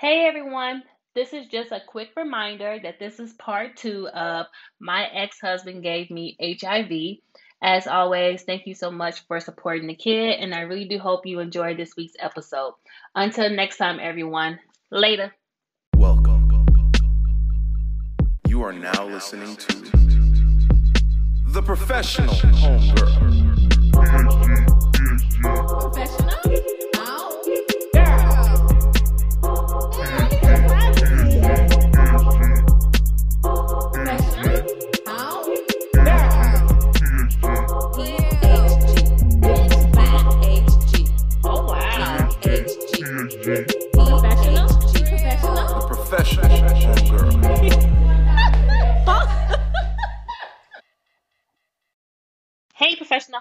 Hey everyone, this is just a quick reminder that this is part two of My Ex Husband Gave Me HIV. As always, thank you so much for supporting the kid, and I really do hope you enjoyed this week's episode. Until next time, everyone, later. Welcome. You are now listening to The Professional Homegirl. Professional?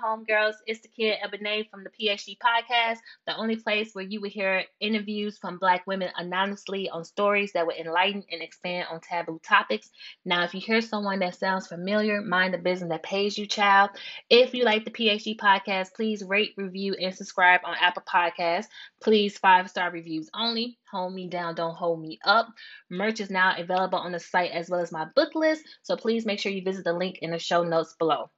Homegirls, it's the kid Ebony from the PHG podcast, the only place where you will hear interviews from Black women anonymously on stories that will enlighten and expand on taboo topics. Now, if you hear someone that sounds familiar, mind the business that pays you, child. If you like the PHG podcast, please rate, review, and subscribe on Apple Podcasts. Please, five star reviews only. Hold me down, don't hold me up. Merch is now available on the site as well as my book list, so please make sure you visit the link in the show notes below.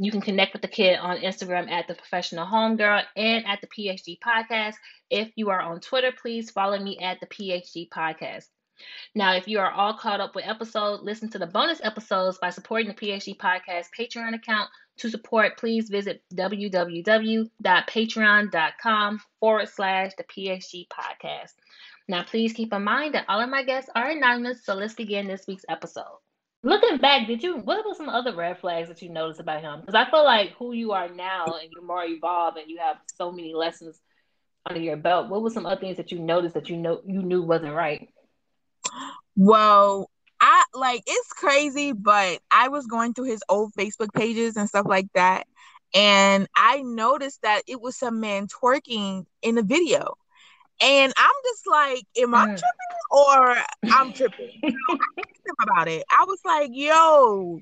You can connect with the kid on Instagram at the professional homegirl and at the PHG podcast. If you are on Twitter, please follow me at the PHG podcast. Now, if you are all caught up with episodes, listen to the bonus episodes by supporting the PHG podcast Patreon account. To support, please visit www.patreon.com forward slash the PHG podcast. Now, please keep in mind that all of my guests are anonymous, so let's begin this week's episode. Looking back, did you what were some other red flags that you noticed about him? Because I feel like who you are now and you're more evolved and you have so many lessons under your belt. What were some other things that you noticed that you know you knew wasn't right? Well, I like it's crazy, but I was going through his old Facebook pages and stuff like that, and I noticed that it was some man twerking in the video. And I'm just like, am I Mm. tripping or I'm tripping? You know, I asked him about it. I was like, yo,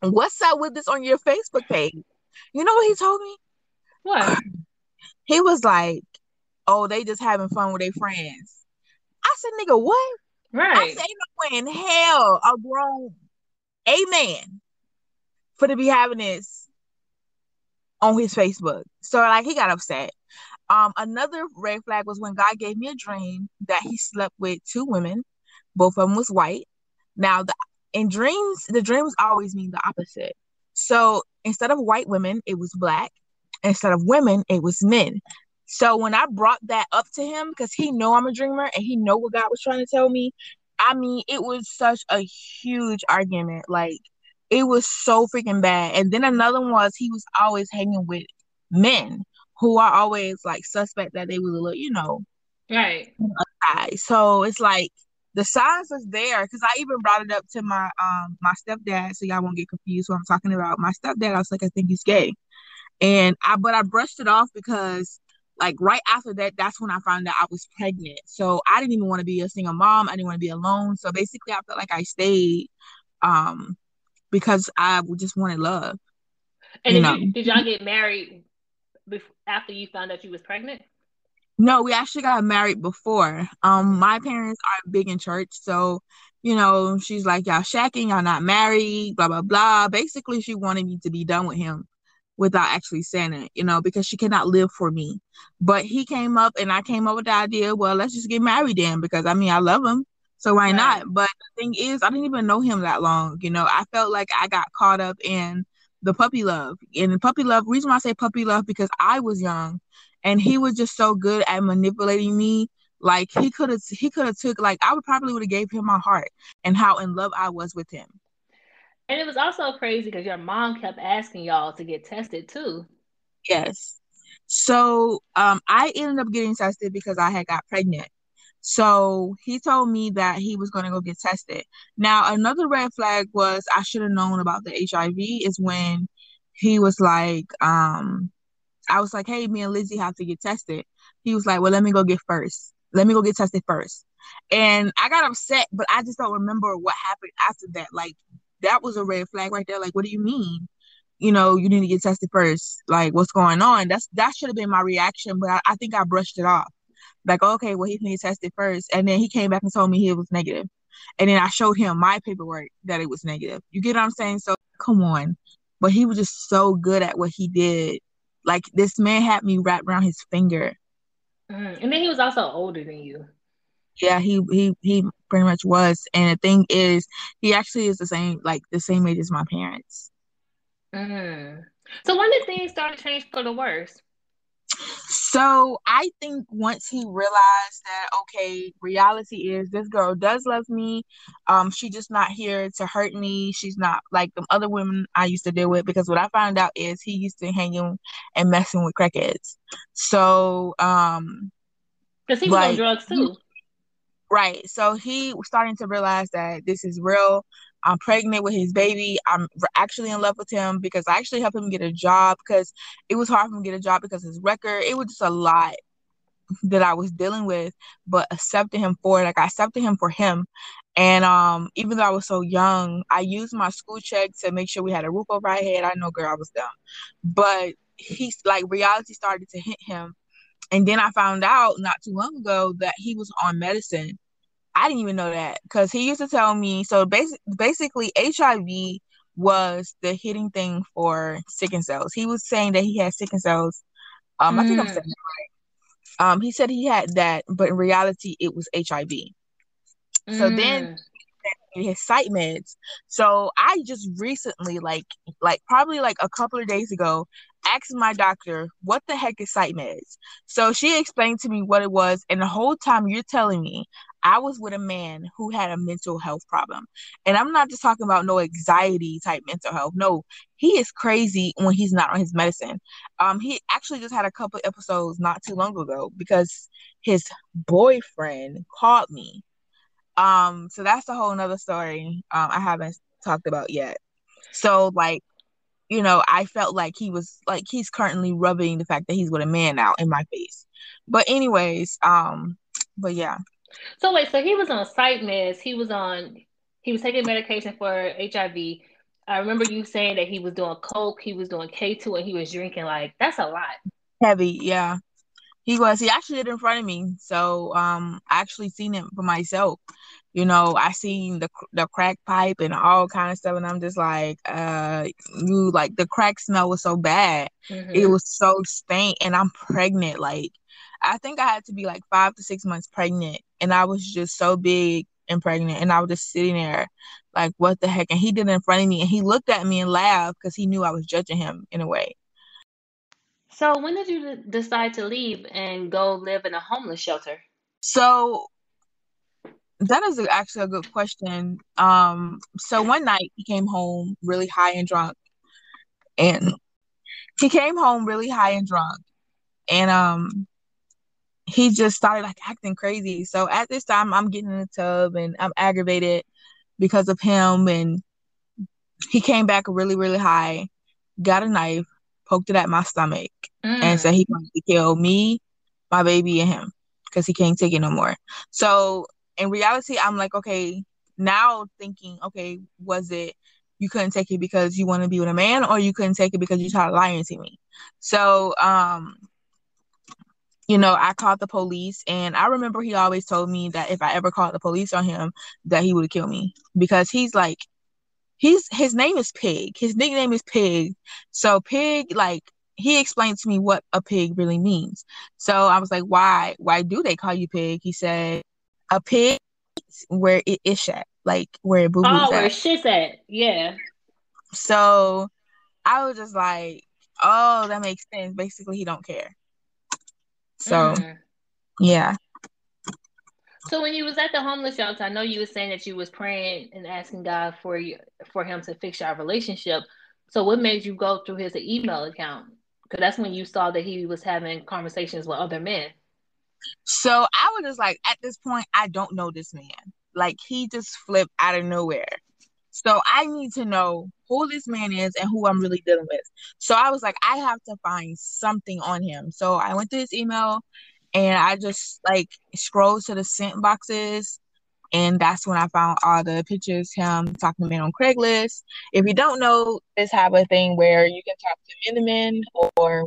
what's up with this on your Facebook page? You know what he told me? What? He was like, oh, they just having fun with their friends. I said, nigga, what? Right. I said, ain't no way in hell a grown a man for to be having this on his Facebook. So like he got upset. Um, another red flag was when God gave me a dream that he slept with two women, both of them was white. Now the in dreams, the dreams always mean the opposite. So instead of white women, it was black. Instead of women, it was men. So when I brought that up to him, because he know I'm a dreamer and he know what God was trying to tell me, I mean, it was such a huge argument. Like it was so freaking bad. And then another one was he was always hanging with men who are always like suspect that they was a little, you know, Right. So it's like the signs was there because I even brought it up to my um my stepdad, so y'all won't get confused what I'm talking about. My stepdad, I was like, I think he's gay, and I but I brushed it off because like right after that, that's when I found out I was pregnant. So I didn't even want to be a single mom. I didn't want to be alone. So basically, I felt like I stayed um because I just wanted love. And You did, you, did y'all get married bef- after you found out you was pregnant? No, we actually got married before. Um, my parents are big in church, so you know, she's like, Y'all shacking, y'all not married, blah blah blah. Basically, she wanted me to be done with him without actually saying it, you know, because she cannot live for me. But he came up and I came up with the idea, well, let's just get married then, because I mean I love him. So why Right. not? But the thing is, I didn't even know him that long. You know, I felt like I got caught up in the puppy love. And the puppy love, reason why I say puppy love, because I was young and he was just so good at manipulating me. Like he could have he could have took like I would probably would have gave him my heart and how in love I was with him. And it was also crazy because your mom kept asking y'all to get tested too. Yes. So um I ended up getting tested because I had got pregnant. So he told me that he was gonna go get tested. Now another red flag was I should have known about the HIV is when he was like, um, I was like, Hey, me and Lizzie have to get tested. He was like, Well, let me go get first. Let me go get tested first. And I got upset, but I just don't remember what happened after that. Like that was a red flag right there. Like, what do you mean? you know, you need to get tested first. Like, what's going on? That's that should have been my reaction, but I, I think I brushed it off. Like, okay, well, he needs tested first, and then he came back and told me he was negative, and then I showed him my paperwork that it was negative. You get what I'm saying? So come on, but he was just so good at what he did. Like this man had me wrapped around his finger. Mm. And then he was also older than you. Yeah, he he he pretty much was. And the thing is, he actually is the same like the same age as my parents. Mm. So when did things start to change for the worse? So I think once he realized that okay, reality is this girl does love me. Um, she just not here to hurt me. She's not like the other women I used to deal with because what I found out is he used to hanging and messing with crackheads. So um Because he was on drugs too. Right. So he was starting to realize that this is real. I'm pregnant with his baby. I'm actually in love with him because I actually helped him get a job because it was hard for him to get a job because his record. It was just a lot that I was dealing with, but accepting him for it. Like I accepted him for him. And um, even though I was so young, I used my school check to make sure we had a roof over our head. I know, girl, I was dumb, but he's like reality started to hit him. And then I found out not too long ago that he was on medicine. I didn't even know that because he used to tell me. So basic, basically, HIV was the hitting thing for sickle cells. He was saying that he had sickle cells. Um, I think I'm Mm. saying it right. Um, he said he had that, but in reality, it was HIV. So then Mm. his psych meds. So I just recently, like like probably like a couple of days ago, asked my doctor, what the heck is meds? So she explained to me what it was, and the whole time you're telling me I was with a man who had a mental health problem. And I'm not just talking about no anxiety type mental health. No, he is crazy when he's not on his medicine. Um, he actually just had a couple episodes not too long ago because his boyfriend called me um, so that's a whole nother story. Um, I haven't talked about yet. So like, you know, I felt like he was like he's currently rubbing the fact that he's with a man now in my face. But anyways, um, but yeah. So wait, so he was on psych meds. He was on. He was taking medication for HIV. I remember you saying that he was doing coke, he was doing K two, and he was drinking. Like that's a lot. Heavy, yeah. He was. He actually did it in front of me. So um I actually seen it for myself. You know, I seen the the crack pipe and all kind of stuff, and I'm just like, uh, you like the crack smell was so bad. Mhm. It was so stank, and I'm pregnant. Like, I think I had to be like five to six months pregnant, and I was just so big and pregnant, and I was just sitting there, like, what the heck? And he did it in front of me, and he looked at me and laughed because he knew I was judging him in a way. So when did you decide to leave and go live in a homeless shelter? So that is actually a good question. Um, so one night he came home really high and drunk, and he came home really high and drunk, and um, he just started like acting crazy. So at this time, I'm getting in the tub and I'm aggravated because of him, and he came back really really high, got a knife, poked it at my stomach, Mm. and said he wanted to kill me, my baby, and him because he can't take it no more. So in reality, I'm like, okay, now thinking, okay, was it you couldn't take it because you want to be with a man, or you couldn't take it because you tried lying to me? So, um, you know, I called the police, and I remember he always told me that if I ever called the police on him, that he would kill me because he's like, he's his name is Pig, his nickname is Pig, so Pig like he explained to me what a pig really means. So I was like, why? Why do they call you pig? He said, a pig where it is at, like where boo boo's Oh, where shit's at. Yeah. So I was just like, oh, that makes sense. Basically, he don't care. So Mm. yeah. So when you was at the homeless shelter, I know you were saying that you was praying and asking God for you for him to fix your relationship. So what made you go through his email account? Because that's when you saw that he was having conversations with other men. So I was just like, at this point, I don't know this man. Like he just flipped out of nowhere. So I need to know who this man is and who I'm really dealing with. So I was like, I have to find something on him. So I went to his email and I just like scrolled to the sent boxes. And that's when I found all the pictures, him talking to men on Craigslist. If you don't know, this have a thing where you can talk to men to men or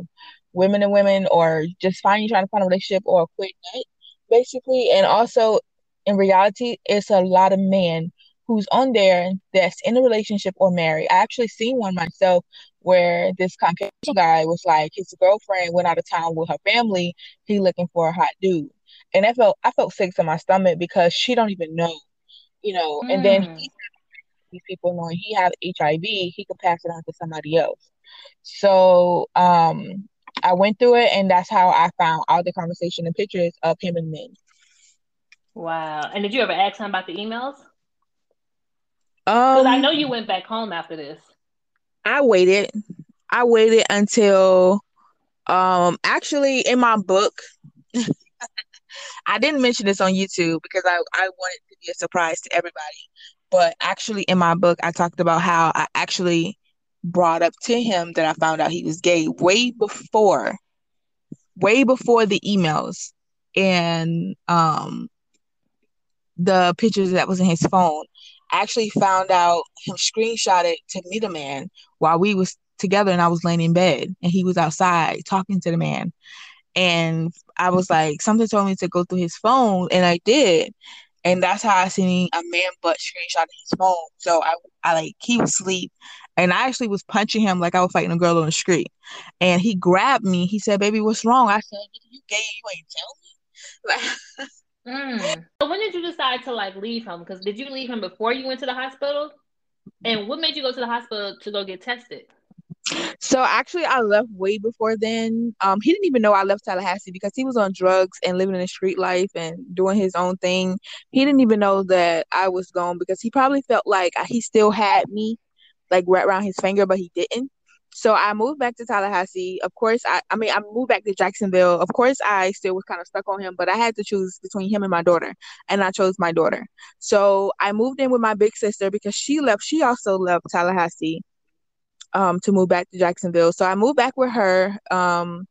women and women or just find you trying to find a relationship or a quick night, basically. And also in reality, it's a lot of men who's on there that's in a relationship or married. I actually seen one myself where this Caucasian guy was like his girlfriend went out of town with her family. He looking for a hot dude, and I felt I felt sick to my stomach because she don't even know, you know. And then Mm. he, these people knowing he have HIV, he could pass it on to somebody else. So um, I went through it, and that's how I found all the conversation and pictures of him and men. Wow. And did you ever ask him about the emails? Because Um, I know you went back home after this. I waited. I waited until um actually in my book I didn't mention this on YouTube because I, I wanted to be a surprise to everybody. But actually in my book I talked about how I actually brought up to him that I found out he was gay way before way before the emails and um the pictures that was in his phone. I actually found out him screenshotted to meet a man while we was together and I was laying in bed and he was outside talking to the man. And I was like, something told me to go through his phone and I did. And that's how I seen a man butt screenshot his phone. So I, I like he was asleep and I actually was punching him like I was fighting a girl on the street. And he grabbed me. He said, Baby, what's wrong? I said, You gay, you ain't tell me. Like Mm. So when did you decide to like leave him? Because did you leave him before you went to the hospital? And what made you go to the hospital to go get tested? So actually, I left way before then. Um, he didn't even know I left Tallahassee because he was on drugs and living in the street life and doing his own thing. He didn't even know that I was gone because he probably felt like he still had me, like right around his finger, but he didn't. So I moved back to Tallahassee. Of course, I I mean I moved back to Jacksonville. Of course, I still was kind of stuck on him, but I had to choose between him and my daughter, and I chose my daughter. So I moved in with my big sister because she left. She also left Tallahassee um to move back to Jacksonville. So I moved back with her. Um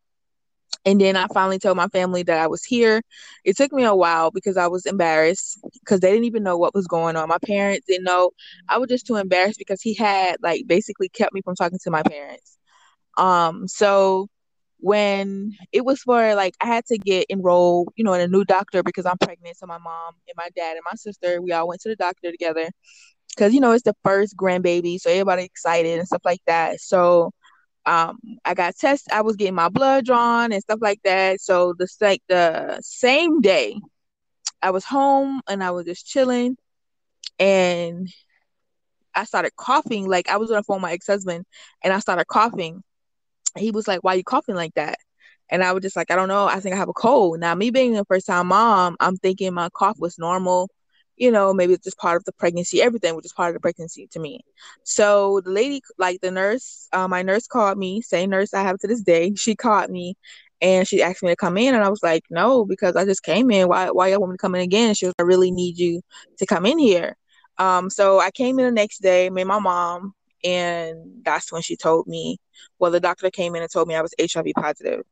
and then I finally told my family that I was here. It took me a while because I was embarrassed because they didn't even know what was going on. My parents didn't know. I was just too embarrassed because he had like basically kept me from talking to my parents. Um so when it was for like I had to get enrolled, you know, in a new doctor because I'm pregnant. So my mom and my dad and my sister, we all went to the doctor together because you know it's the first grandbaby, so everybody excited and stuff like that. So um I got tested, I was getting my blood drawn and stuff like that. So the like the same day I was home and I was just chilling and I started coughing. Like I was on the phone with my ex husband and I started coughing. he was like, "Why you coughing like that?" And I was just like, "I don't know. I think I have a cold." Now, me being a first time mom, I'm thinking my cough was normal. You know, maybe it's just part of the pregnancy. Everything was just part of the pregnancy to me. So the lady, like the nurse, uh, my nurse called me, same nurse I have to this day. She called me and she asked me to come in and I was like, no, because I just came in. Why why y'all want me to come in again? She was I really need you to come in here. Um, so I came in the next day, met my mom, and that's when she told me, well, the doctor came in and told me I was HIV positive.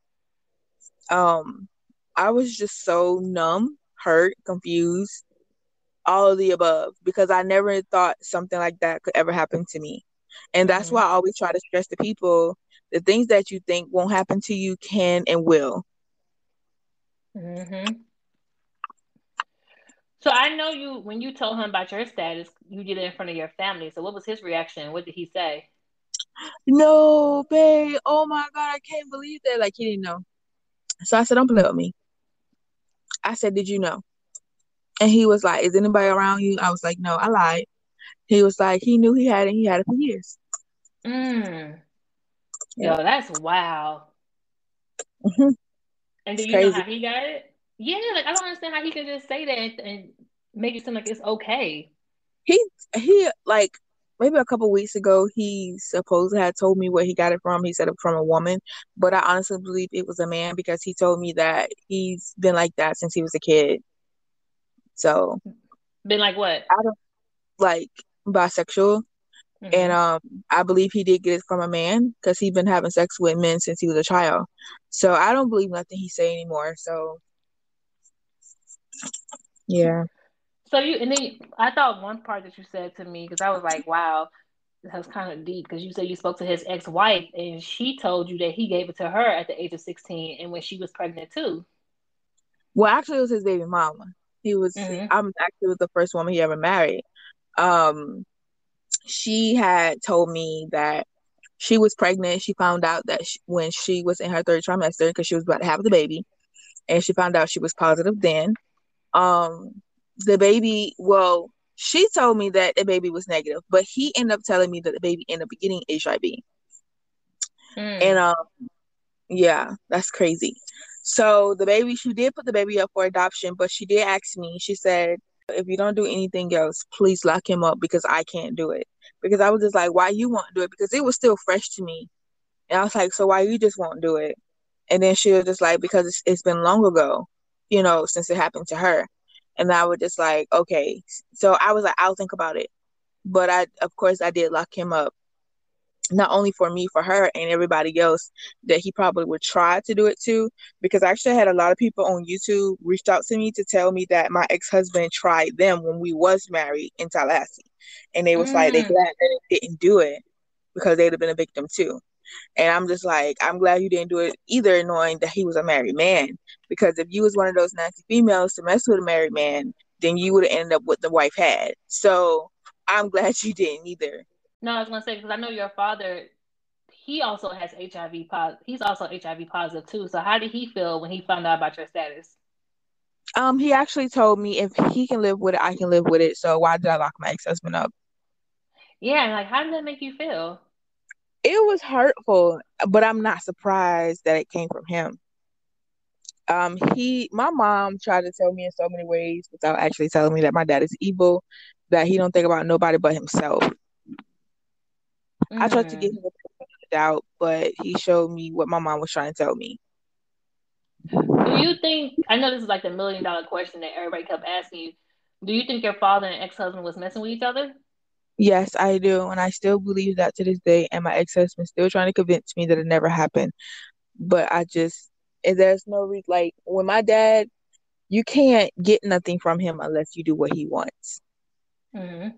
Um, I was just so numb, hurt, confused, all of the above, because I never thought something like that could ever happen to me. And that's mm-hmm. why I always try to stress to people the things that you think won't happen to you can and will. Mm-hmm. So I know you when you told him about your status, you did it in front of your family. So what was his reaction? What did he say? No, babe. Oh my god, I can't believe that. Like he didn't know. So I said, Don't play with me. I said, Did you know? And he was like, Is anybody around you? I was like, No, I lied. He was like, he knew he had it, he had it for years. Mm. Yo, that's wow. Mm-hmm. And do you Crazy. know how he got it? Yeah, like I don't understand how he could just say that and, and make it seem like it's okay. He he like maybe a couple weeks ago he supposedly had told me where he got it from. He said it from a woman, but I honestly believe it was a man because he told me that he's been like that since he was a kid. So, been like what? I don't like bisexual. Mm-hmm. And um, I believe he did get it from a man because he's been having sex with men since he was a child. So I don't believe nothing he say anymore. So yeah. So you and then I thought one part that you said to me because I was like, wow, that's kind of deep because you said you spoke to his ex-wife and she told you that he gave it to her at the age of 16 and when she was pregnant too. Well, actually, it was his baby mama. He was. Mm-hmm. I'm actually was the first woman he ever married. Um, she had told me that she was pregnant. She found out that she, when she was in her third trimester because she was about to have the baby, and she found out she was positive then. Um, the baby, well, she told me that the baby was negative, but he ended up telling me that the baby ended up getting HIV. Mm. And um, yeah, that's crazy. So the baby, she did put the baby up for adoption, but she did ask me. She said, "If you don't do anything else, please lock him up because I can't do it." because I was just like, why you won't do it? Because it was still fresh to me. And I was like, so why you just won't do it? And then she was just like, because it's, it's been long ago, you know, since it happened to her. And I was just like, okay. So I was like, I'll think about it. But I, of course, I did lock him up not only for me, for her and everybody else that he probably would try to do it to. Because I actually had a lot of people on YouTube reached out to me to tell me that my ex husband tried them when we was married in Tallahassee, and they was mm. like they glad that they didn't do it because they'd have been a victim too. And I'm just like, I'm glad you didn't do it either, knowing that he was a married man. Because if you was one of those nasty females to mess with a married man, then you would have ended up what the wife had. So I'm glad you didn't either. No, I was gonna say because I know your father. He also has HIV positive. He's also HIV positive too. So how did he feel when he found out about your status? Um, he actually told me if he can live with it, I can live with it. So why did I lock my ex husband up? Yeah, like how did that make you feel? It was hurtful, but I'm not surprised that it came from him. Um, he, my mom tried to tell me in so many ways without actually telling me that my dad is evil, that he don't think about nobody but himself. Mm. I tried to give mm. him a doubt, but he showed me what my mom was trying to tell me. Do you think? I know this is like the million dollar question that everybody kept asking you. Do you think your father and ex husband was messing with each other? Yes, I do, and I still believe that to this day. And my ex husband still trying to convince me that it never happened. But I just, there's no reason. Like when my dad, you can't get nothing from him unless you do what he wants. Mm-hmm.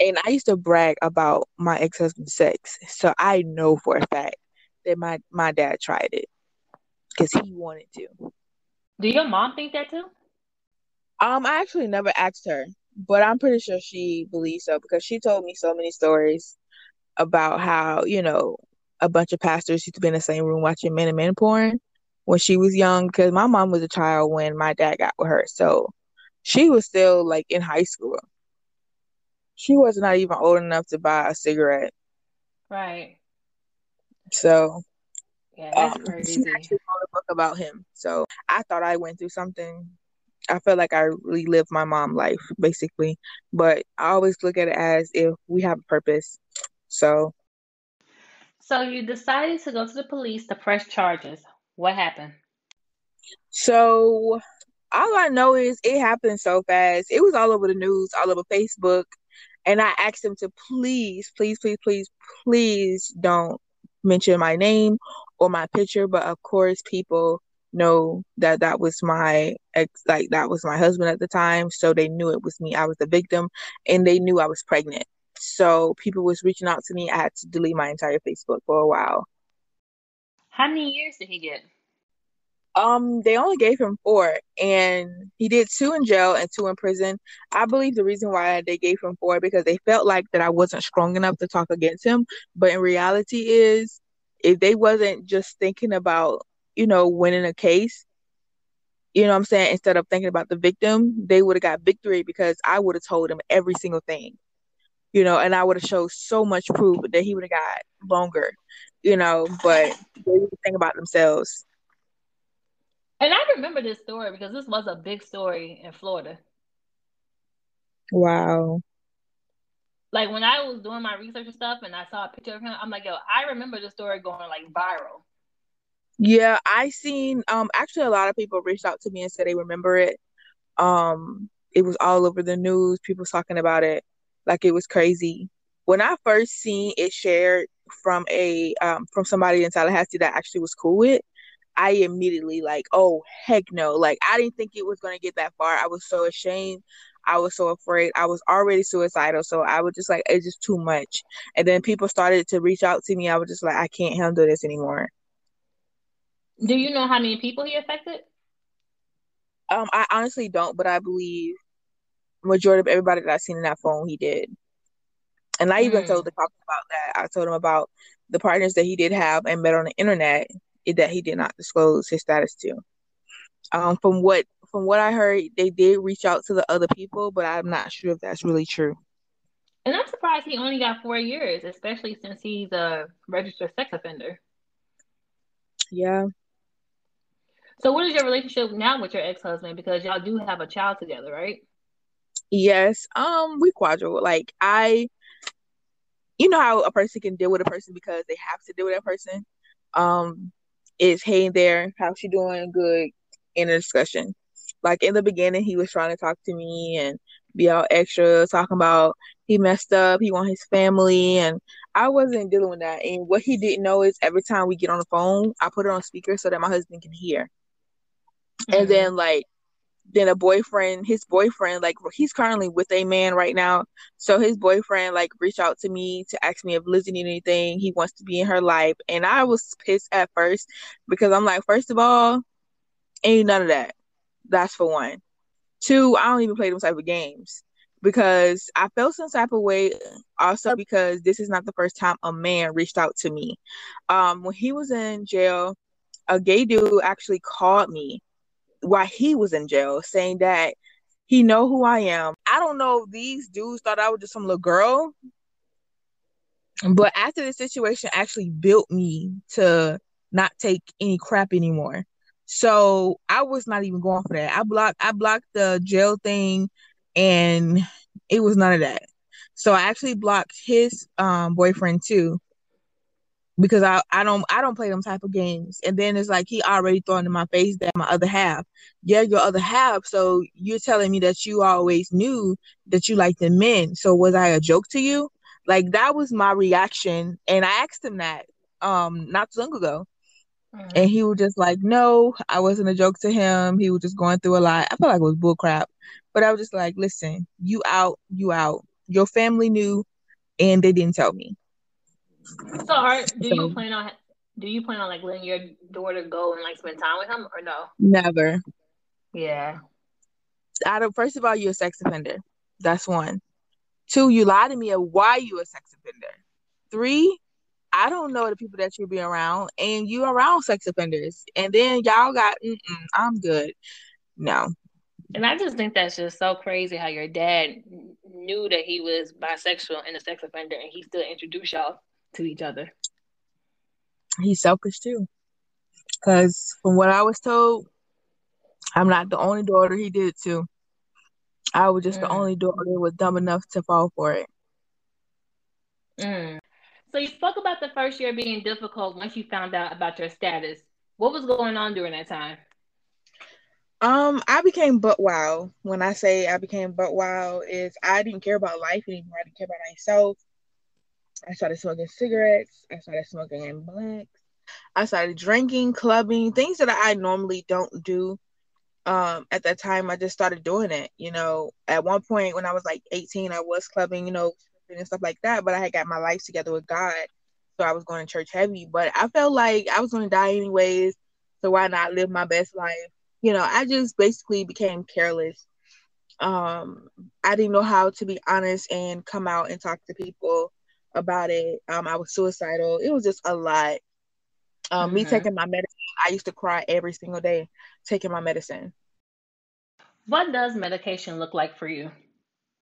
And I used to brag about my ex husband's sex, so I know for a fact that my my dad tried it because he wanted to. Do your mom think that too? Um, I actually never asked her, but I'm pretty sure she believes so because she told me so many stories about how you know a bunch of pastors used to be in the same room watching men and men porn when she was young. Because my mom was a child when my dad got with her, so she was still like in high school. She was not even old enough to buy a cigarette. Right. So Yeah, that's Um, crazy. she actually wrote a book about him. So I thought I went through something. I felt like I really lived my mom life, basically. But I always look at it as if we have a purpose. So So you decided to go to the police to press charges. What happened? So all I know is it happened so fast. It was all over the news, all over Facebook. And I asked them to please, please, please, please, please don't mention my name or my picture. But of course, people know that that was my ex, like that was my husband at the time. So they knew it was me. I was the victim and they knew I was pregnant. So people was reaching out to me. I had to delete my entire Facebook for a while. How many years did he get? Um, they only gave him four, and he did two in jail and two in prison. I believe the reason why they gave him four because they felt like that I wasn't strong enough to talk against him. But in reality, is if they wasn't just thinking about you know winning a case, you know what I'm saying, instead of thinking about the victim, they would have got victory because I would have told him every single thing, you know, and I would have showed so much proof that he would have got longer, you know. But they think about themselves. And I remember this story because this was a big story in Florida. Wow. Like when I was doing my research and stuff and I saw a picture of him, I'm like, yo, I remember the story going like viral. Yeah, I seen um actually a lot of people reached out to me and said they remember it. Um it was all over the news, people talking about it like it was crazy. When I first seen it shared from a um from somebody in Tallahassee that I actually was cool with, I immediately like, oh heck no. Like I didn't think it was gonna get that far. I was so ashamed. I was so afraid. I was already suicidal. So I was just like, it's just too much. And then people started to reach out to me. I was just like, I can't handle this anymore. Do you know how many people he affected? Um, I honestly don't, but I believe majority of everybody that I've seen in that phone, he did. And I even Mm. told the cop about that. I told him about the partners that he did have and met on the internet that he did not disclose his status to. Um, from what from what I heard, they did reach out to the other people, but I'm not sure if that's really true. And I'm surprised he only got four years, especially since he's a registered sex offender. Yeah. So what is your relationship now with your ex-husband? Because y'all do have a child together, right? Yes. Um, we quadruple. Like I, you know how a person can deal with a person because they have to deal with that person. Um, is hey there, how's she doing? Good in a discussion. Like in the beginning, he was trying to talk to me and be all extra, talking about he messed up, he want his family, and I wasn't dealing with that. And what he didn't know is every time we get on the phone, I put it on speaker so that my husband can hear. And Mhm. then like then a boyfriend, his boyfriend, like he's currently with a man right now. So his boyfriend like reached out to me to ask me if Lizzie need anything. He wants to be in her life. And I was pissed at first because I'm like, first of all, ain't none of that. That's for one. Two, I don't even play those type of games because I felt some type of way also because this is not the first time a man reached out to me. Um, when he was in jail, a gay dude actually called me while he was in jail saying that he know who I am. I don't know if these dudes thought I was just some little girl. But after the situation actually built me to not take any crap anymore. So I was not even going for that. I blocked I blocked the jail thing and it was none of that. So I actually blocked his um boyfriend too because I, I don't I don't play them type of games. And then it's like he already throwing in my face that my other half. Yeah, your other half. So you're telling me that you always knew that you liked the men. So was I a joke to you? Like that was my reaction. And I asked him that um not too long ago. Mhm. And he was just like, No, I wasn't a joke to him. He was just going through a lot. I felt like it was bull crap. But I was just like, listen, you out, you out. Your family knew and they didn't tell me. So are do you plan on do you plan on like letting your daughter go and like spend time with him or no? Never. Yeah. out of first of all, you're a sex offender. That's one. Two, you lied to me of why you a sex offender. Three, I don't know the people that you be around, and you around sex offenders, and then y'all got. I'm good. No, And I just think that's just so crazy how your dad knew that he was bisexual and a sex offender and he still introduced y'all to each other. he's selfish too. Because from what I was told, I'm not the only daughter he did it to. I was just the Mm. only daughter that was dumb enough to fall for it. Mm. So you spoke about the first year being difficult once you found out about your status. What was going on during that time? Um, I became butt wild. When I say I became butt wild, is I didn't care about life anymore. I didn't care about myself. I started smoking cigarettes. I started smoking in blacks. I started drinking, clubbing, things that I normally don't do. Um, at that time, I just started doing it. You know, at one point when I was like 18, I was clubbing, you know, and stuff like that. But I had got my life together with God, so I was going to church heavy. But I felt like I was going to die anyways, so why not live my best life? You know, I just basically became careless. Um, I didn't know how to be honest and come out and talk to people about it. Um, I was suicidal. It was just a lot. Um, me Mhm. taking my medicine, I used to cry every single day taking my medicine. What does medication look like for you?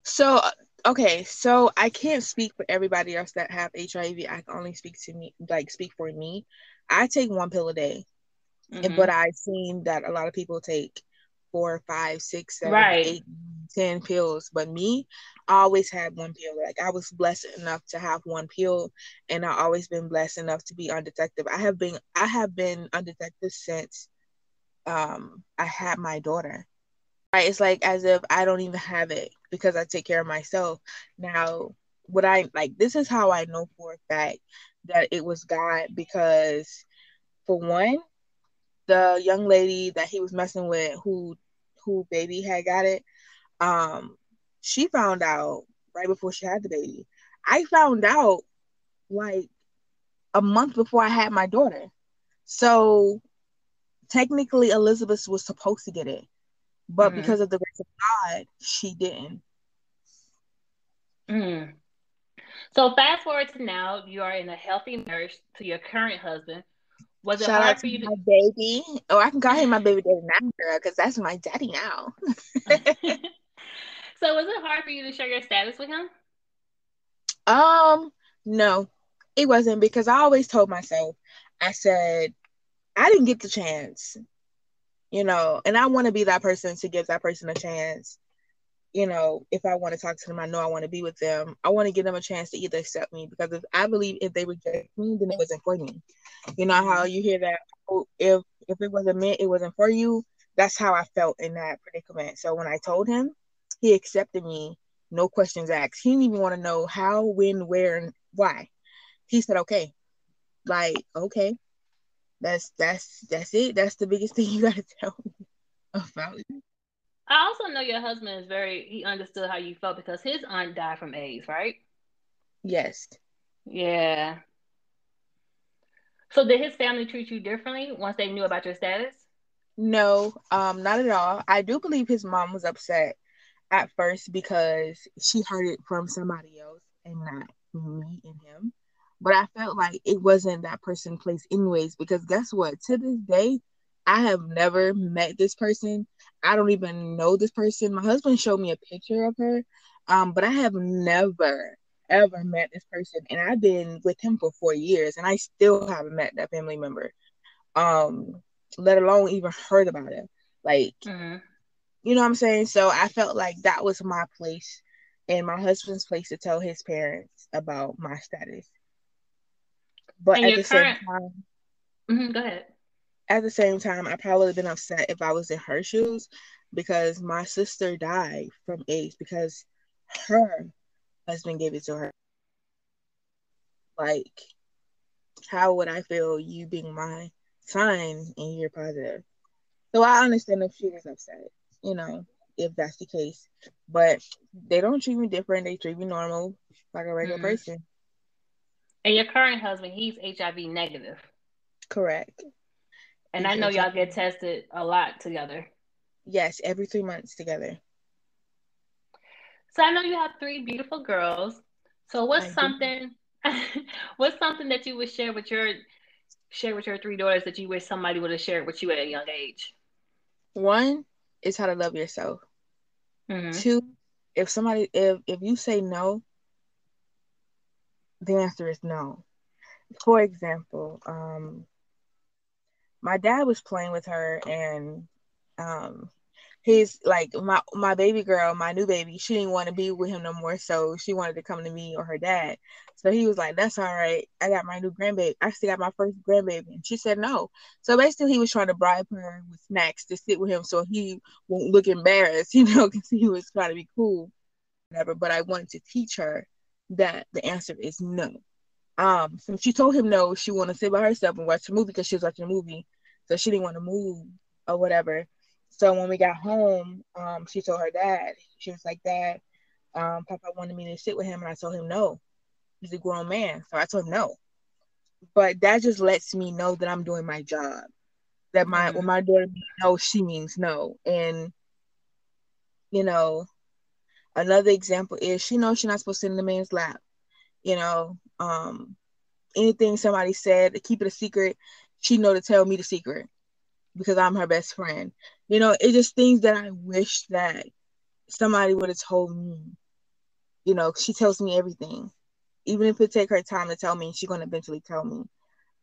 So, okay, so I can't speak for everybody else that have HIV. I can only speak to me, like speak for me. I take one pill a day, and Mhm. but I've seen that a lot of people take four, five, six, seven, Right. eight, ten pills. But me, I always had one pill. Like I was blessed enough to have one pill, and I always been blessed enough to be undetected. I have been, I have been undetected since um I had my daughter. Right? It's like as if I don't even have it because I take care of myself. Now, what I like, this is how I know for a fact that it was God because, for one, the young lady that he was messing with, who who baby had got it, um, she found out right before she had the baby. I found out like a month before I had my daughter. So technically Elizabeth was supposed to get it. But Mhm. because of the grace of God, she didn't. Mm. So fast forward to now, you are in a healthy marriage to your current husband. Was it Shout hard out for to my baby. Oh, I can call him my baby daddy now, girl, because that's my daddy now. So was it hard for you to share your status with him? Um, no, it wasn't because I always told myself, I said, I didn't get the chance, you know, and I want to be that person to give that person a chance. You know, if I want to talk to them, I know I want to be with them. I want to give them a chance to either accept me because if I believe if they reject me, then it wasn't for me. You know how you hear that oh, if if it wasn't meant, it wasn't for you. That's how I felt in that predicament. So when I told him, he accepted me, no questions asked. He didn't even want to know how, when, where, and why. He said, "Okay." Like, okay, that's that's that's it. That's the biggest thing you gotta tell me about it. I also know your husband is very, he understood how you felt because his aunt died from AIDS, right? Yes. Yeah. So did his family treat you differently once they knew about your status? No, um, not at all. I do believe his mom was upset at first because she heard it from somebody else and not me and him. But I felt like it wasn't that person place anyways, because guess what? To this day, I have never met this person. I don't even know this person. My husband showed me a picture of her, um, but I have never ever met this person, and I've been with him for four years, and I still haven't met that family member. Um, let alone even heard about it. Like, Mm-hmm. You know what I'm saying? So I felt like that was my place and my husband's place to tell his parents about my status. But And at the same time, Mm-hmm. Go ahead. at the same time, I probably would have been upset if I was in her shoes because my sister died from AIDS because her husband gave it to her. Like, how would I feel you being my sign and you're positive? So I understand if she was upset, you know, if that's the case. But they don't treat me different. They treat me normal, like a regular Mhm. person. And your current husband, he's HIV negative. Correct. And He's I know y'all get tested a lot together. Yes, every three months together. So I know you have three beautiful girls. So what's I something what's something that you would share with your share with your three daughters that you wish somebody would have shared with you at a young age? One is how to love yourself. Mm-hmm. Two, if somebody if if you say no, the answer is no. For example, um my dad was playing with her and um his like my my baby girl, my new baby, she didn't want to be with him no more, so she wanted to come to me or her dad. So he was like, "That's all right. I got my new grandbaby. I still got my first grandbaby," and she said no. So basically, he was trying to bribe her with snacks to sit with him, so he won't look embarrassed, you know, because he was trying to be cool, whatever. But I wanted to teach her that the answer is no. Um, so she told him no, she wanted to sit by herself and watch a movie because she was watching a movie, so she didn't want to move or whatever. So when we got home, um, she told her dad, she was like, Dad, um, Papa wanted me to sit with him, and I told him no. He's a grown man, so I told him no. But that just lets me know that I'm doing my job. That my mm-hmm. when my daughter no, she means no. And you know, another example is she knows she's not supposed to sit in the man's lap. You know, um, anything somebody said, to keep it a secret. She know to tell me the secret because I'm her best friend. You know, it's just things that I wish that somebody would have told me. You know, she tells me everything. Even if it take her time to tell me, she's gonna eventually tell me.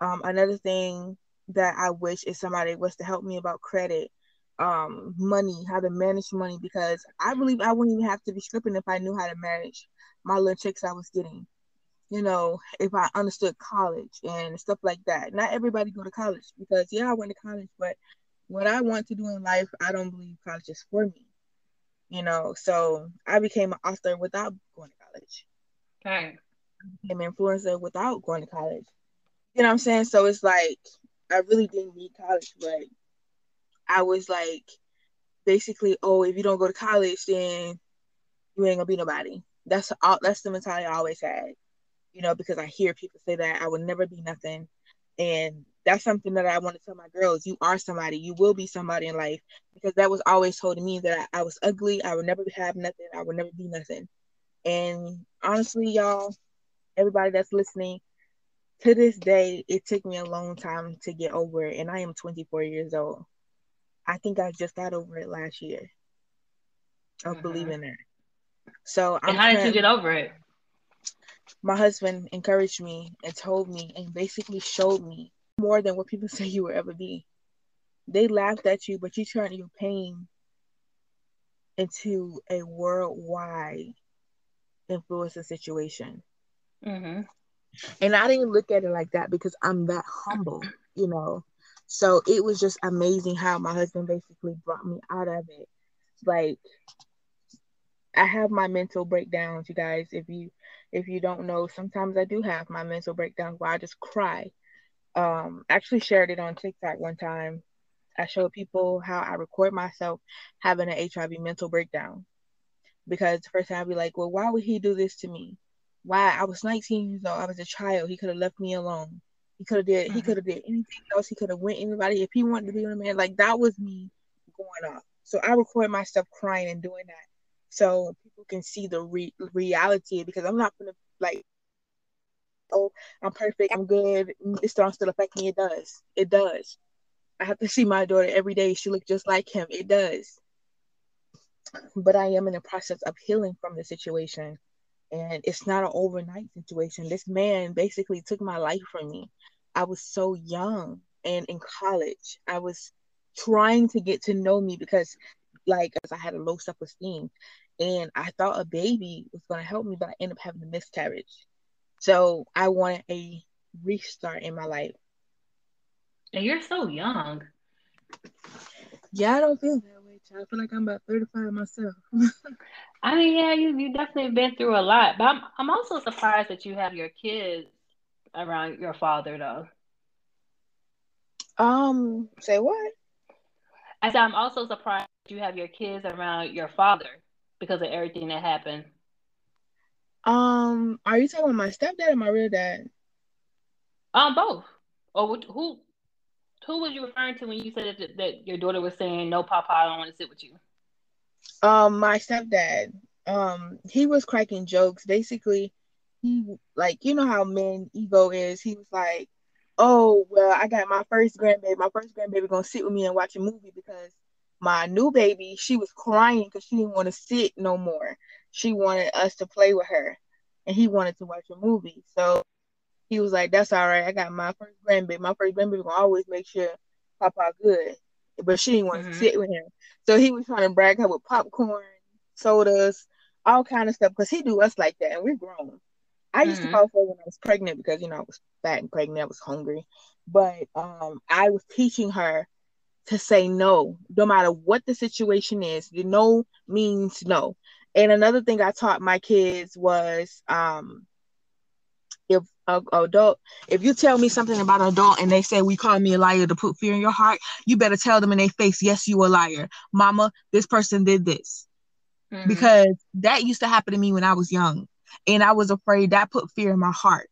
Um, another thing that I wish is somebody was to help me about credit, um, money, how to manage money, because I believe I wouldn't even have to be stripping if I knew how to manage my little checks I was getting. You know, if I understood college and stuff like that. Not everybody go to college because yeah, I went to college, but what I want to do in life, I don't believe college is for me. You know, so I became an author without going to college. Okay. I became an influencer without going to college. You know what I'm saying? So it's like I really didn't need college, but I was like basically, oh, if you don't go to college, then you ain't gonna be nobody. That's all that's the mentality I always had. You know, because I hear people say that I would never be nothing. And that's something that I want to tell my girls. You are somebody. You will be somebody in life because that was always told to me that I, I was ugly. I would never have nothing. I would never be nothing. And honestly, y'all, everybody that's listening, to this day, it took me a long time to get over it. And I am 24 years old. I think I just got over it last year of mm-hmm. believing it. So, and how did you get over it? My husband encouraged me and told me and basically showed me more than what people say you will ever be. They laughed at you, but you turned your pain into a worldwide influencing situation. Mm-hmm. And I didn't look at it like that because I'm that humble, you know. So it was just amazing how my husband basically brought me out of it. Like I have my mental breakdowns, you guys. If you if you don't know, sometimes I do have my mental breakdowns where I just cry um actually shared it on TikTok one time. I showed people how I record myself having an HIV mental breakdown. Because the first time I'd be like, well, why would he do this to me? Why? I was 19 years old. I was a child. He could have left me alone. He could have did. Mm-hmm. He could have did anything else. He could have went anybody if he wanted to be with a man. Like that was me going off. So I record myself crying and doing that, so people can see the re- reality. Because I'm not gonna like oh, I'm perfect, I'm good. This don't still affect me. It does. It does. I have to see my daughter every day. She looks just like him. It does. But I am in the process of healing from the situation. And it's not an overnight situation. This man basically took my life from me. I was so young and in college. I was trying to get to know me because like as I had a low self-esteem and I thought a baby was going to help me, but I ended up having a miscarriage. So I wanted a restart in my life. And you're so young. Yeah, I don't feel that way, child. I feel like I'm about 35 myself. I mean, yeah, you you definitely been through a lot. But I'm I'm also surprised that you have your kids around your father though. Um, say what? I said I'm also surprised you have your kids around your father because of everything that happened. Um, are you talking about my stepdad or my real dad? Um, both. Or who? Who was you referring to when you said that, that your daughter was saying, "No, Papa, I don't want to sit with you"? Um, my stepdad. Um, he was cracking jokes. Basically, he like you know how men ego is. He was like, "Oh, well, I got my first grandbaby. My first grandbaby gonna sit with me and watch a movie because my new baby, she was crying because she didn't want to sit no more she wanted us to play with her and he wanted to watch a movie. So he was like, That's all right. I got my first grandbaby. My first grandbaby gonna always make sure Papa good, but she didn't want Mhm. to sit with him. So he was trying to brag her with popcorn, sodas, all kind of stuff because he do us like that, and we're grown. I used Mhm. to fall for when I was pregnant because you know I was fat and pregnant, I was hungry. But um, I was teaching her to say no, no matter what the situation is. The no means no. And another thing I taught my kids was um, if a, a adult, if you tell me something about an adult and they say we call me a liar to put fear in your heart, you better tell them in their face, yes, you a liar, Mama. This person did this Mhm. because that used to happen to me when I was young, and I was afraid that put fear in my heart.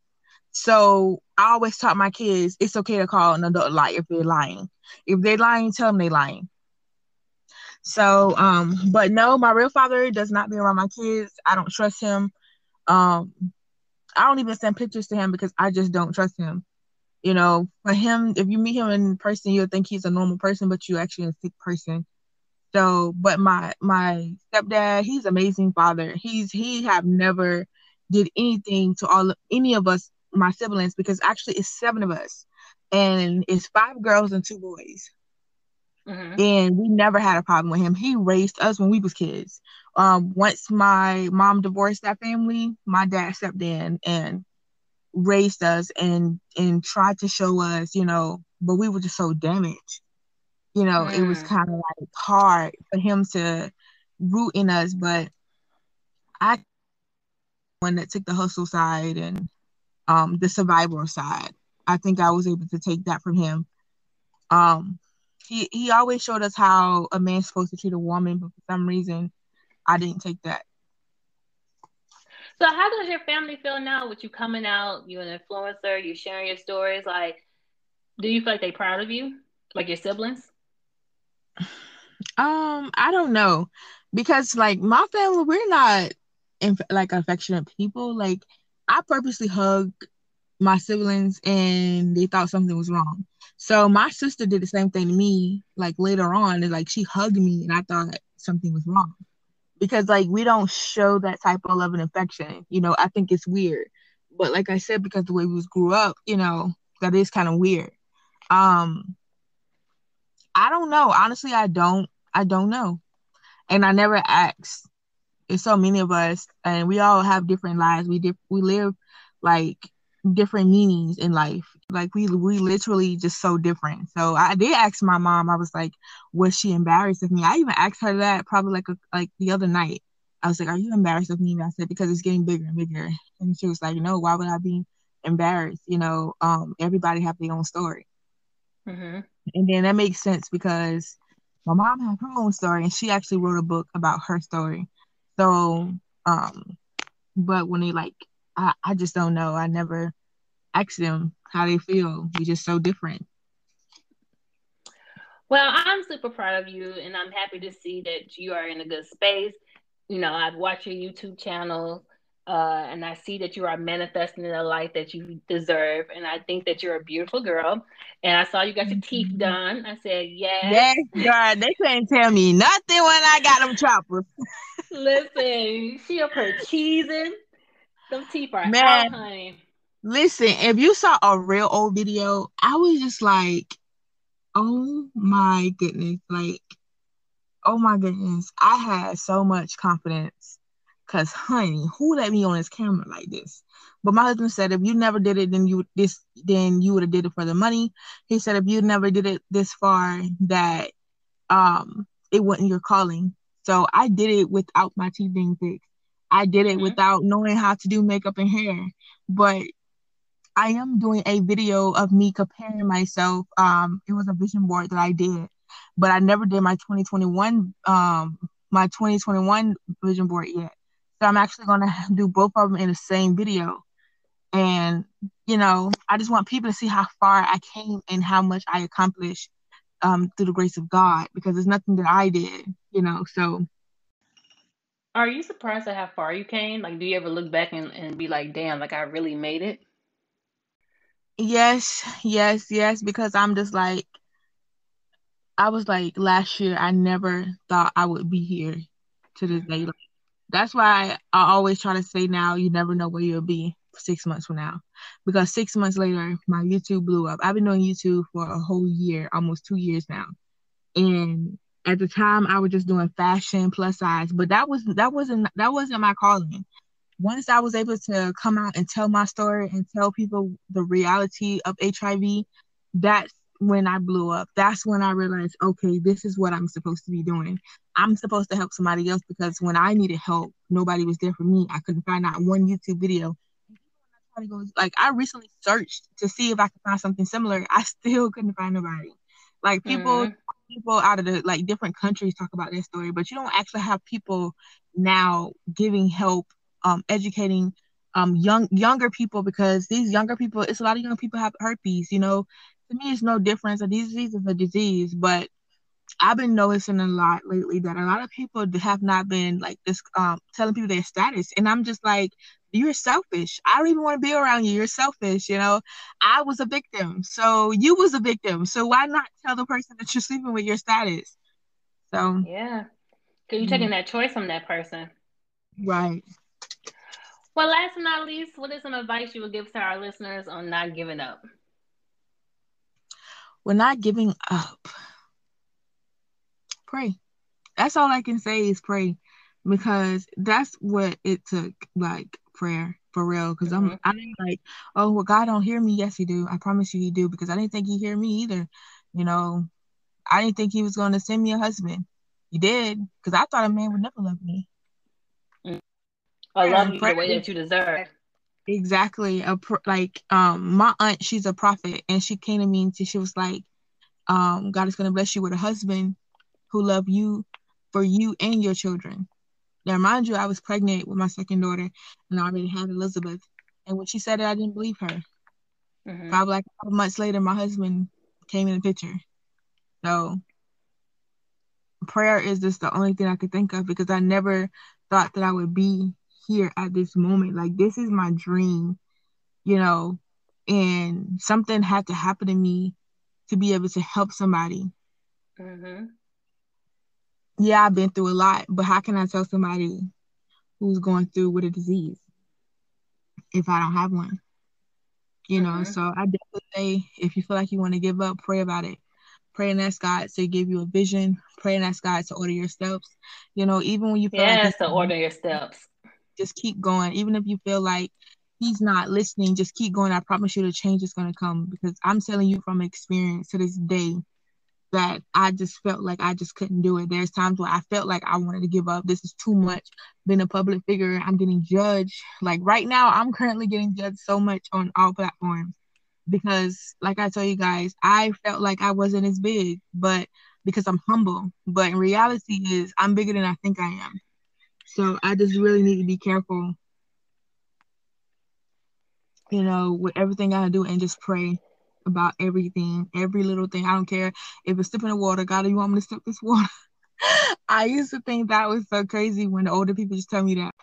So I always taught my kids it's okay to call an adult liar if they're lying. If they're lying, tell them they're lying. So, um, but no, my real father does not be around my kids. I don't trust him. Um, I don't even send pictures to him because I just don't trust him. You know, for him, if you meet him in person, you'll think he's a normal person, but you actually a sick person. So, but my my stepdad, he's amazing father. He's he have never did anything to all any of us, my siblings, because actually it's seven of us, and it's five girls and two boys Mhm. and we never had a problem with him. He raised us when we was kids. Um, once my mom divorced that family, my dad stepped in and raised us and and tried to show us, you know, but we were just so damaged. You know, it was Mm. kind of like hard for him to root in us, but I one that took the hustle side and um the survival side. I think I was able to take that from him. Um he he always showed us how a man's supposed to treat a woman, but for some reason I didn't take that. So how does your family feel now with you coming out? You're an influencer, You're sharing your stories. Like, do you feel like they proud of you, like your siblings? Um, I don't know because like my family, we're not in, like affectionate people. Like I purposely hugged my siblings, and they thought something was wrong. So my sister did the same thing to me. Like later on, and like she hugged me, and I thought something was wrong because like we don't show that type of love and affection. You know, I think it's weird. But like I said, because the way we was grew up, you know, that is kind of weird. Um, I don't know. Honestly, I don't. I don't know. And I never asked. There's so many of us, and we all have different lives. We we live like different meanings in life. Like we we literally just so different. So I did ask my mom. I was like, was she embarrassed of me? I even asked her that probably like a, like the other night. I was like, are you embarrassed of me? And I said because it's getting bigger and bigger. And she was like, no, why would I be embarrassed? You know, um, everybody have their own story. Mm-hmm. And then that makes sense because my mom had her own story and she actually wrote a book about her story. So, um, but when they like, I, I just don't know. I never asked them how they feel. We just so different. Well, I'm super proud of you, and I'm happy to see that you are in a good space. You know, I've watched your YouTube channel, uh, and I see that you are manifesting the life that you deserve. And I think that you're a beautiful girl. And I saw you got your teeth done. I said, yes. Yes, God, they couldn't tell me nothing when I got them choppers. Listen, she up her cheesing. Them teeth are Man. out, honey. Listen, if you saw a real old video, I was just like, oh my goodness. Like, oh my goodness. I had so much confidence. Cause honey, who let me on this camera like this? But my husband said if you never did it, then you this then you would have did it for the money. He said if you never did it this far, that um it wasn't your calling. So I did it without my teeth being fixed. I did it Mhm. without knowing how to do makeup and hair. But I am doing a video of me comparing myself. Um, it was a vision board that I did, but I never did my 2021 um my 2021 vision board yet. So I'm actually gonna do both of them in the same video. And you know, I just want people to see how far I came and how much I accomplished um through the grace of God because it's nothing that I did, you know. So Are you surprised at how far you came? Like, do you ever look back and, and be like, damn, like I really made it? yes, yes, yes, because I'm just like I was like last year I never thought I would be here to this day. Like, that's why I always try to say now you never know where you'll be. six months from now. Because six months later my youtube blew up. I've been doing youtube for a whole year almost two years now. And at the time i was just doing fashion plus size but that was that wasn't that wasn't my calling. Once i was able to come out and tell my story and tell people the reality of hiv that's when i blew up. That's when i realized okay this is what i'm supposed to be doing i'm supposed to help somebody else because when i needed help nobody was there for me i couldn't find out one youtube video like I recently searched to see if I could find something similar. I still couldn't find nobody. Like people mm people out of the like different countries talk about their story, but you don't actually have people now giving help, um, educating um young younger people because these younger people, it's a lot of young people have herpes, you know. To me it's no difference. A disease is a disease, but I've been noticing a lot lately that a lot of people have not been like this um telling people their status. And I'm just like, you're selfish. I don't even want to be around you. You're selfish. You know, I was a victim. So you was a victim. So why not tell the person that you're sleeping with your status? So yeah, because you're taking mm-hmm. that choice from that person. Right. Well, last but not least, what is some advice you would give to our listeners on not giving up? We're not giving up. Pray. That's all I can say is pray because that's what it took like prayer for real. Because mm-hmm. I'm I'm like, oh well, God don't hear me. Yes, He do. I promise you, He do. Because I didn't think He hear me either. You know, I didn't think He was going to send me a husband. He did. Because I thought a man would never love me. Mm. I love you the way that you deserve. Exactly. A pro- like um, my aunt, she's a prophet, and she came to me and she was like, um, God is going to bless you with a husband who love you for you and your children. Now, mind you, I was pregnant with my second daughter and I already had Elizabeth. And when she said it, I didn't believe her. Mm-hmm. Probably like a couple months later, my husband came in the picture. So prayer is just the only thing I could think of because I never thought that I would be here at this moment. Like this is my dream, you know, and something had to happen to me to be able to help somebody. Mm-hmm yeah, I've been through a lot, but how can I tell somebody who's going through with a disease if I don't have one? You mm-hmm. know, so I definitely say if you feel like you want to give up, pray about it. Pray and ask God to give you a vision. Pray and ask God to order your steps. You know, even when you feel yes, like to order your steps. Just keep going. Even if you feel like he's not listening, just keep going. I promise you the change is gonna come because I'm telling you from experience to this day that I just felt like I just couldn't do it. There's times where I felt like I wanted to give up. This is too much. Being a public figure, I'm getting judged. Like right now, I'm currently getting judged so much on all platforms because, like I tell you guys, I felt like I wasn't as big, but because I'm humble. But in reality, is I'm bigger than I think I am. So I just really need to be careful, you know, with everything I do and just pray about everything, every little thing. I don't care if it's sipping the water. God, do you want me to sip this water? I used to think that was so crazy when the older people just tell me that.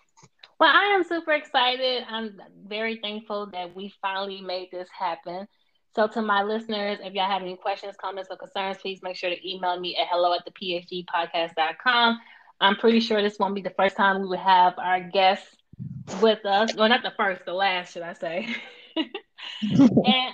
Well, I am super excited. I'm very thankful that we finally made this happen. So, to my listeners, if y'all have any questions, comments, or concerns, please make sure to email me at hello at the phgpodcast.com. I'm pretty sure this won't be the first time we would have our guests with us. Well, not the first, the last, should I say. and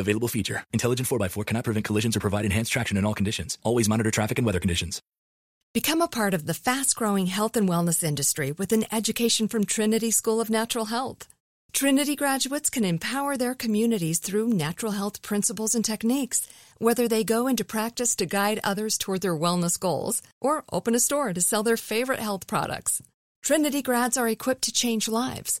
Available feature. Intelligent 4x4 cannot prevent collisions or provide enhanced traction in all conditions. Always monitor traffic and weather conditions. Become a part of the fast growing health and wellness industry with an education from Trinity School of Natural Health. Trinity graduates can empower their communities through natural health principles and techniques, whether they go into practice to guide others toward their wellness goals or open a store to sell their favorite health products. Trinity grads are equipped to change lives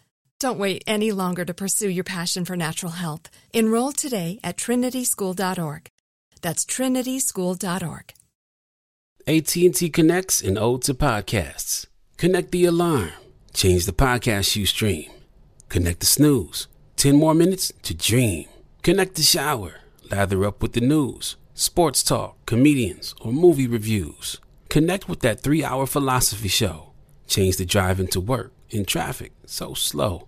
Don't wait any longer to pursue your passion for natural health. Enroll today at trinityschool.org. That's trinityschool.org. AT&T connects and ode to podcasts. Connect the alarm. Change the podcast you stream. Connect the snooze. 10 more minutes to dream. Connect the shower. Lather up with the news, sports talk, comedians, or movie reviews. Connect with that three hour philosophy show. Change the drive into work in traffic so slow.